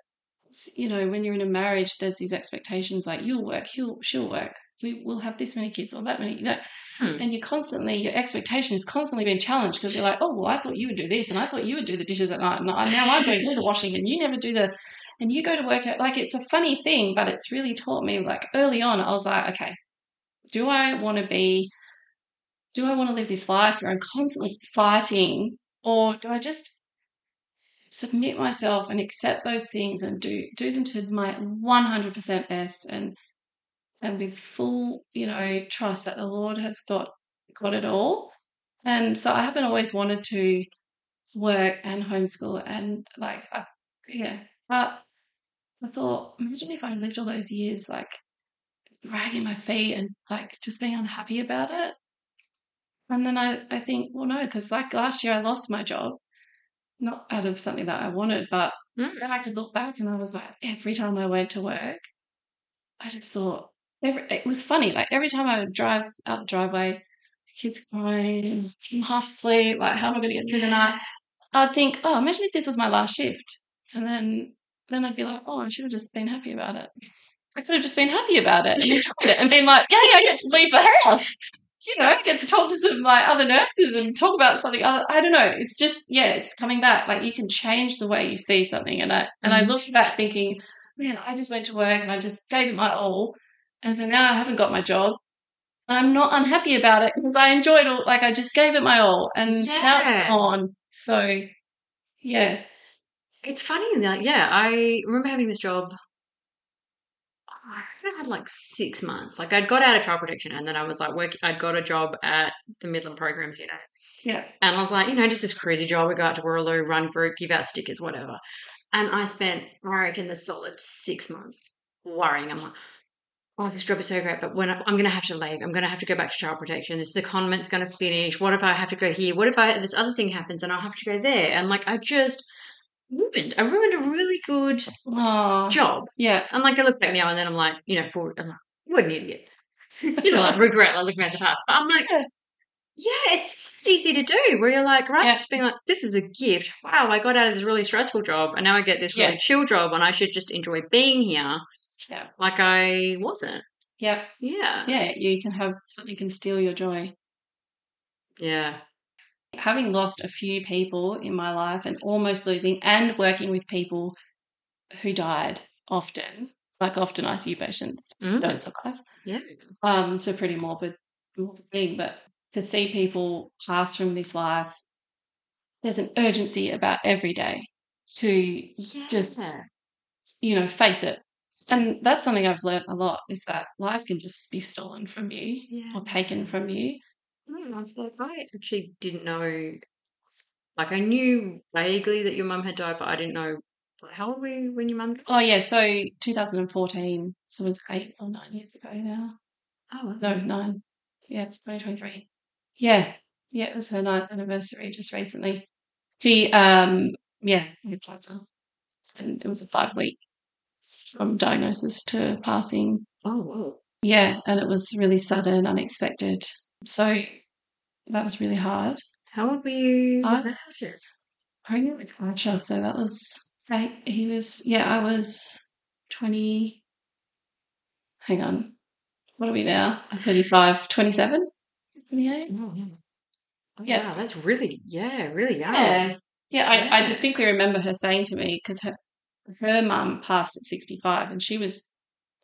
You know, when you're in a marriage, there's these expectations like you'll work, he'll she'll work, we will have this many kids or that many. You know, Hmm. and you're constantly your expectation is constantly being challenged because you're like, oh well, I thought you would do this, and I thought you would do the dishes at night, and I- now I'm doing all the washing, and you never do the, and you go to work at like it's a funny thing, but it's really taught me like early on. I was like, okay, do I want to be, do I want to live this life where I'm constantly fighting, or do I just submit myself and accept those things and do do them to my 100% best and and with full you know trust that the lord has got got it all and so i haven't always wanted to work and homeschool and like I, yeah but i thought imagine if i lived all those years like dragging my feet and like just being unhappy about it. And then I, I think, well, no, because like last year I lost my job, not out of something that I wanted, but Mm. then I could look back and I was like, every time I went to work, I just thought, every, it was funny. Like every time I would drive out the driveway, kids crying, I'm half asleep, like, how am I going to get through the night? I'd think, oh, imagine if this was my last shift. And then, then I'd be like, oh, I should have just been happy about it. I could have just been happy about [laughs] it and been like, yeah, yeah, I get to leave the house. You know, get to talk to some like other nurses and talk about something other. I don't know. It's just yeah, it's coming back. Like you can change the way you see something, and I and I Mhm. look back thinking, man, I just went to work and I just gave it my all, and so now I haven't got my job, and I'm not unhappy about it because I enjoyed all. Like I just gave it my all, and now it's gone. So yeah, It's funny, that, yeah, I remember having this job. I had like six months. Like, I'd got out of child protection and then I was like, work, I'd got a job at the Midland programs, know. yeah, And I was like, you know, just this crazy job. We go out to Warraloo, run group, give out stickers, whatever. And I spent, I reckon, the solid six months worrying. I'm like, oh, this job is so great, but when I, I'm going to have to leave, I'm going to have to go back to child protection. This secondment's going to finish. What if I have to go here? What if I this other thing happens and I'll have to go there? And like, I just ruined, I ruined a really good oh, job. yeah, And like, I look back now and then I'm like, you know, forward, I'm like, what an idiot. you know, like regret, like looking at the past. But I'm like, Yeah. it's easy to do where you're like, right, Yeah. just being like, this is a gift. Wow, I got out of this really stressful job and now I get this really Yeah. chill job and I should just enjoy being here yeah, like I wasn't. yeah, Yeah. yeah. You can have something can steal your joy. Yeah. having lost a few people in my life and almost losing and working with people who died often, like often ICU patients Mm. don't survive. Yeah. Um, a pretty morbid, morbid thing, but to see people pass from this life, there's an urgency about every day to, Yeah. Just- you know, face it. And that's something I've learned a lot is that life can just be stolen from you yeah. or taken from you. Mm, I was like, I actually didn't know. Like, I knew vaguely that your mum had died, but I didn't know. How old were you when your mum died? Oh yeah, so 2014, so it was eight or nine years ago now. Oh, No, nine. Yeah, it's 2023. Yeah, yeah, it was her ninth anniversary just recently. She, um, yeah, had cancer, and it was a five week from diagnosis to passing. Oh, wow. Yeah, and it was really sudden, unexpected. So that was really hard. How old were you? I was pregnant with Asher, so that was. He was, yeah, I was 20. Hang on. What are we now? I'm 35, 27, 28? Oh, yeah. Oh, Yeah. Wow, that's really, yeah, really young. Yeah. Yeah, I, I distinctly remember her saying to me, because her, her mum passed at 65 and she was,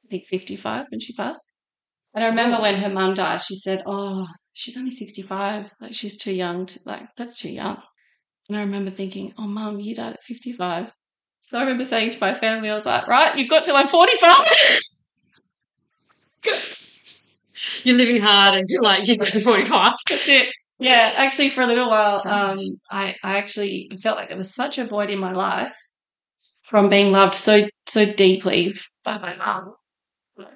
I think, 55 when she passed. And I remember Oh. when her mum died, she said, Oh, she's only 65. Like, she's too young. To, like, that's too young. And I remember thinking, Oh, mum, you died at 55. So I remember saying to my family, I was like, Right, you've got till I'm 45. [laughs] You're living hard until like you get to 45. [laughs] That's it. Yeah, actually, for a little while, um, I, I actually felt like there was such a void in my life from being loved so so deeply by my mum.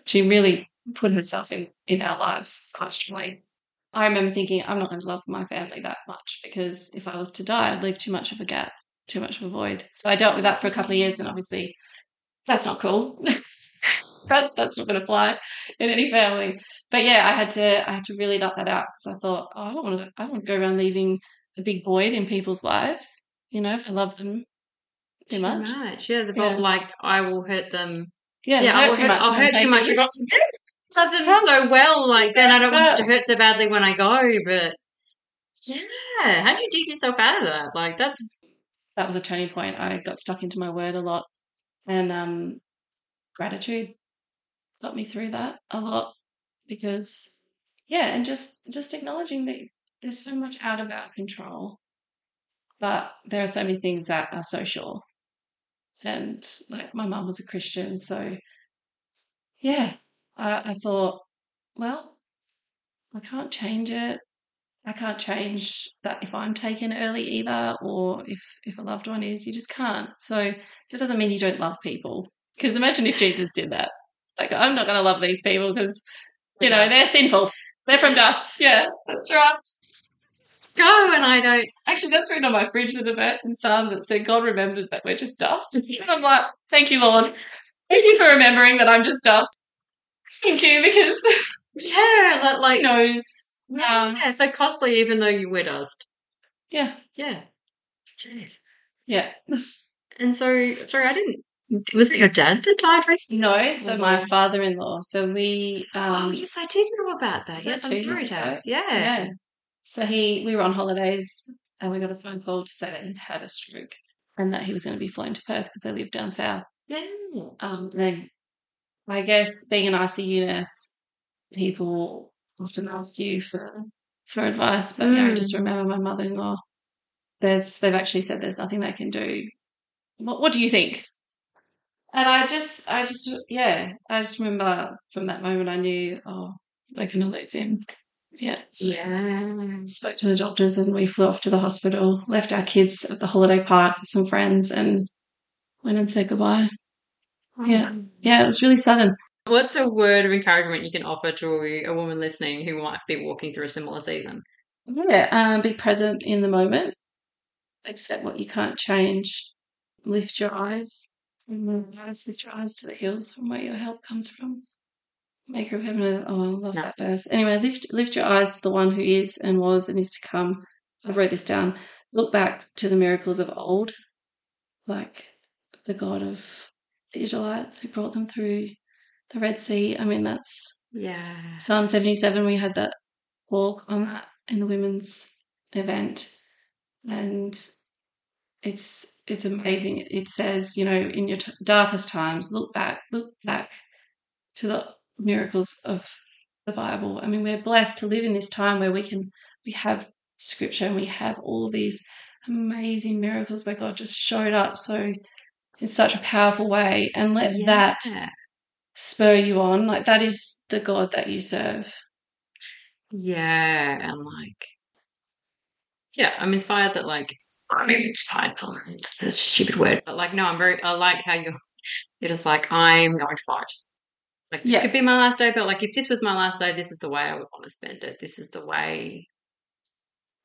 She really put herself in in our lives constantly. I remember thinking, I'm not going to love my family that much because if I was to die, I'd leave too much of a gap, too much of a void. So I dealt with that for a couple of years, and obviously, that's not cool. [laughs] that that's not going to fly in any family but yeah, I had to I had to really nut that out because I thought, oh, I don't want to I don't want to go around leaving a big void in people's lives. You know, if I love them too much. Yeah, the Yeah. like, I will hurt them. Yeah, Yeah, I I will hurt too hurt, much. I'll hurt too much. it. Love them so well, like then I don't want to hurt so badly when I go, but yeah, how'd you dig yourself out of that? Like that's That was a turning point. I got stuck into my word a lot, and um, gratitude got me through that a lot because yeah, and just just acknowledging that there's so much out of our control, but there are so many things that are so sure. And like my mum was a Christian, so yeah, I, I thought, well, I can't change it. I can't change that if I'm taken early either, or if if a loved one is. You just can't. So that doesn't mean you don't love people. Because imagine if Jesus did that. Like, I'm not going to love these people because, you know, they're sinful. They're from dust. Yeah, that's right. Go and I don't. Actually, that's written on my fridge. There's a verse in Psalm that said, God remembers that we're just dust. [laughs] And I'm like, thank you, Lord. Thank you for remembering that I'm just dust. Thank you, because [laughs] Yeah, that like knows. yeah, Um, yeah, so costly even though you were dust. yeah. Yeah. Jeez. Yeah. [laughs] And so sorry, I didn't was it your dad that died recently? No, so my father in law. So we. Um, oh yes, I did know about that. Yes, I'm sorry. Yeah. Yeah. So he, we were on holidays and we got a phone call to say that he'd had a stroke and that he was going to be flown to Perth because they live down south. Yeah. Um, then I guess being an ICU nurse, people often ask you for for advice. But yeah, I Mm. just remember my mother-in-law. There's they've actually said there's nothing they can do. What What do you think? And I just, I just, yeah, I just remember from that moment I knew, oh, we're going to lose him. Yeah. So Yeah. spoke to the doctors and we flew off to the hospital, left our kids at the holiday park with some friends and went and said goodbye. Yeah. Yeah, it was really sudden. What's a word of encouragement you can offer to a woman listening who might be walking through a similar season? Yeah, um, be present in the moment. Accept what you can't change. Lift your eyes. Eyes, lift your eyes to the hills from where your help comes from. Maker of heaven and oh, I love No. that verse. Anyway, lift lift your eyes to the one who is and was and is to come. I've wrote this down. Look back to the miracles of old, like the God of the Israelites who brought them through the Red Sea. I mean, that's Yeah. Psalm 77, we had that walk on that in the women's event. And it's it's amazing. It says, you know, in your t- darkest times, look back, look back to the miracles of the Bible. I mean, we're blessed to live in this time where we can we have scripture and we have all these amazing miracles where God just showed up so in such a powerful way and let that spur you on. Like that is the God that you serve. Yeah, and like, yeah, I'm inspired that like, I mean, inspired for it's a stupid word, but like, no, I'm very, I like how you're, you're just like, I'm going to fight. Like, this Yeah. could be my last day, but like, if this was my last day, this is the way I would want to spend it. This is the way.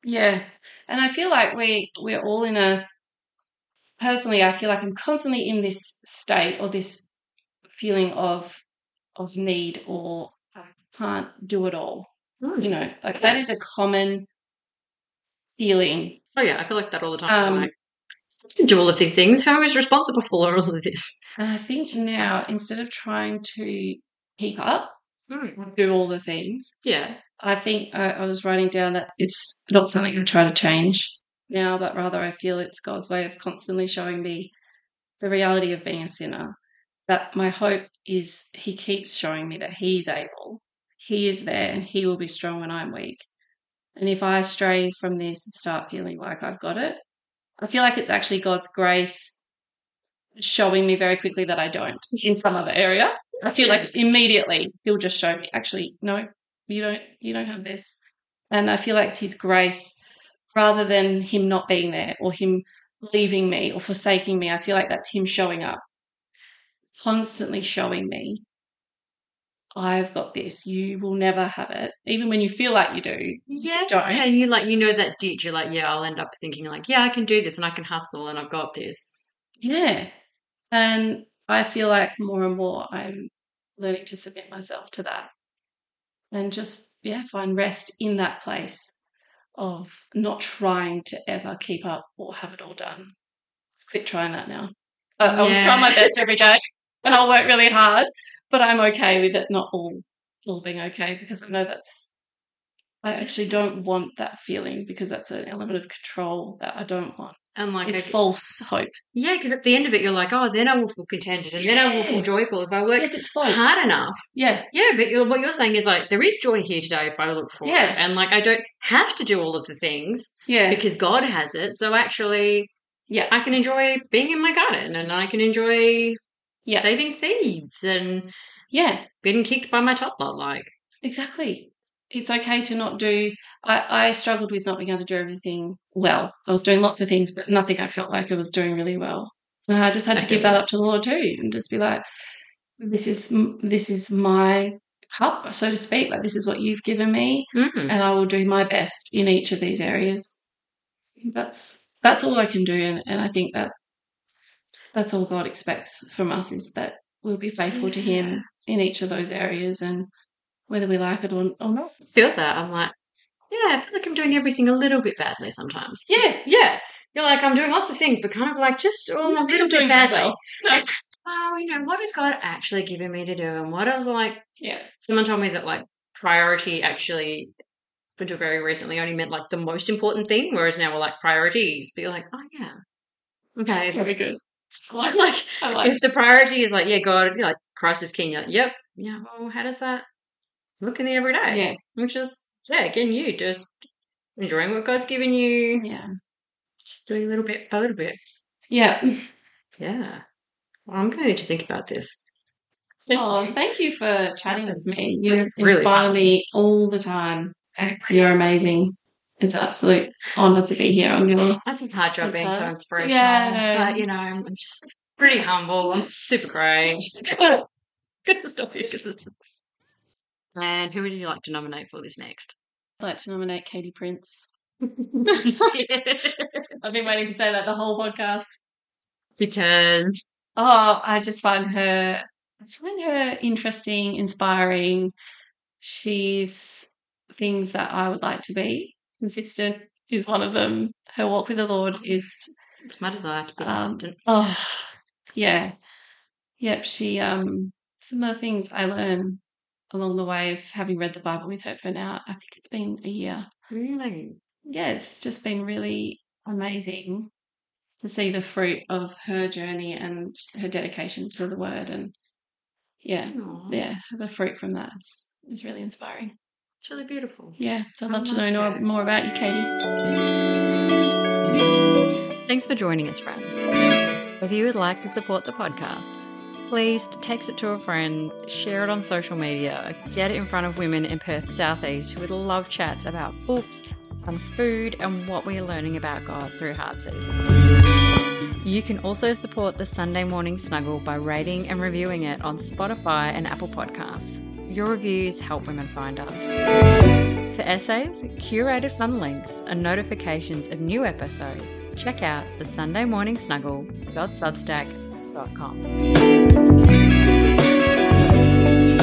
Yeah. And I feel like we we're all in a personally I feel like I'm constantly in this state or this feeling of of need or I can't do it all. You know, like that is a common feeling. Oh yeah, I feel like that all the time. Um, like, do all of these things. Who is responsible for all of this? And I think now instead of trying to keep up, Mm. do all the things, Yeah. I think I, I was writing down that it's not something I try to change now, but rather I feel it's God's way of constantly showing me the reality of being a sinner. That my hope is He keeps showing me that He's able, He is there, and He will be strong when I'm weak. And if I stray from this and start feeling like I've got it, I feel like it's actually God's grace showing me very quickly that I don't in some other area. I feel like immediately He'll just show me, actually, no, you don't you don't have this and i feel like it's his grace rather than him not being there or him leaving me or forsaking me i feel like that's him showing up constantly showing me i've got this you will never have it even when you feel like you do Yeah. Don't. And you like, you know, that ditch. You're like, yeah, I'll end up thinking like, yeah, I can do this and I can hustle and I've got this. yeah and i feel like more and more i'm learning to submit myself to that and just yeah find rest in that place of not trying to ever keep up or have it all done quit trying that now I, I was trying my best every day and i'll work really hard but i'm okay with it not all all being okay because i know that's i actually don't want that feeling because that's an element of control that i don't want And like, it's false hope yeah, because at the end of it, you're like, oh, then I will feel contented and then I will feel joyful if I work yes it's false hard enough. yeah Yeah, but you're, what you're saying is like, there is joy here today if I look for Yeah. it. And like, I don't have to do all of the things yeah because God has it. So actually, yeah I can enjoy being in my garden and I can enjoy Yeah. saving seeds and yeah getting kicked by my toddler. Like, Exactly. It's okay to not do. I, I struggled with not being able to do everything well. I was doing lots of things, but nothing I felt like I was doing really well. I just had to give that up to the Lord too and just be like, this is this is my cup, so to speak. Like this is what you've given me, Mm. and I will do my best in each of these areas. That's that's all I can do, and, and I think that that's all God expects from us is that we'll be faithful to Him in each of those areas, and whether we like it or, or not. Feel that? I'm like, yeah, I feel like I'm doing everything a little bit badly sometimes. Yeah, Yeah. You're like, I'm doing lots of things, but kind of like just all a little doing bit badly. No. [laughs] Well, you know, what has God actually given me to do? And what is like, yeah, someone told me that like priority actually, until very recently, only meant like the most important thing, whereas now we're like priorities. But you're like, oh, yeah. Okay. very good. [laughs] like, like if the priority is like, yeah, God, you know, like Christ is king, you're like, yep, yeah, well, how does that look in the everyday? Yeah, Which is, yeah, again, you just enjoying what God's given you, yeah, just doing a little bit by little bit. yeah. Yeah. Well, I'm going to need to think about this. Oh, thank you for chatting with me. You really inspire fun. me all the time. You're amazing. It's an absolute honour to be here on your. That's a hard job being so inspirational. Yeah, no, but, you know, I'm just pretty humble. I'm super great. [laughs] Gonna stop 'cause it's- And who would you like to nominate for this next? I'd like to nominate Katie Prince. [laughs] I've been waiting to say that the whole podcast. because Oh, I just find her I find her interesting, inspiring. She's things that I would like to be. Consistent is one of them. Her walk with the Lord is it's my desire to be Um, consistent. oh yeah. Yep, she um some of the things I learn along the way of having read the Bible with her for now, I think it's been a year. Really? Yeah, it's just been really amazing to see the fruit of her journey and her dedication to the word and yeah, Aw, yeah, the fruit from that is, is really inspiring. It's really beautiful. Yeah, so I'd love to know more, more about you, Katie. Thanks for joining us, friends. If you would like to support the podcast, please text it to a friend, share it on social media, get it in front of women in Perth Southeast who would love chats about books and food and what we are learning about God through Heart Season. You can also support the Sunday Morning Snuggle by rating and reviewing it on Spotify and Apple Podcasts. Your reviews help women find us. For essays, curated fun links, and notifications of new episodes, check out the Sunday Morning Snuggle.substack.com.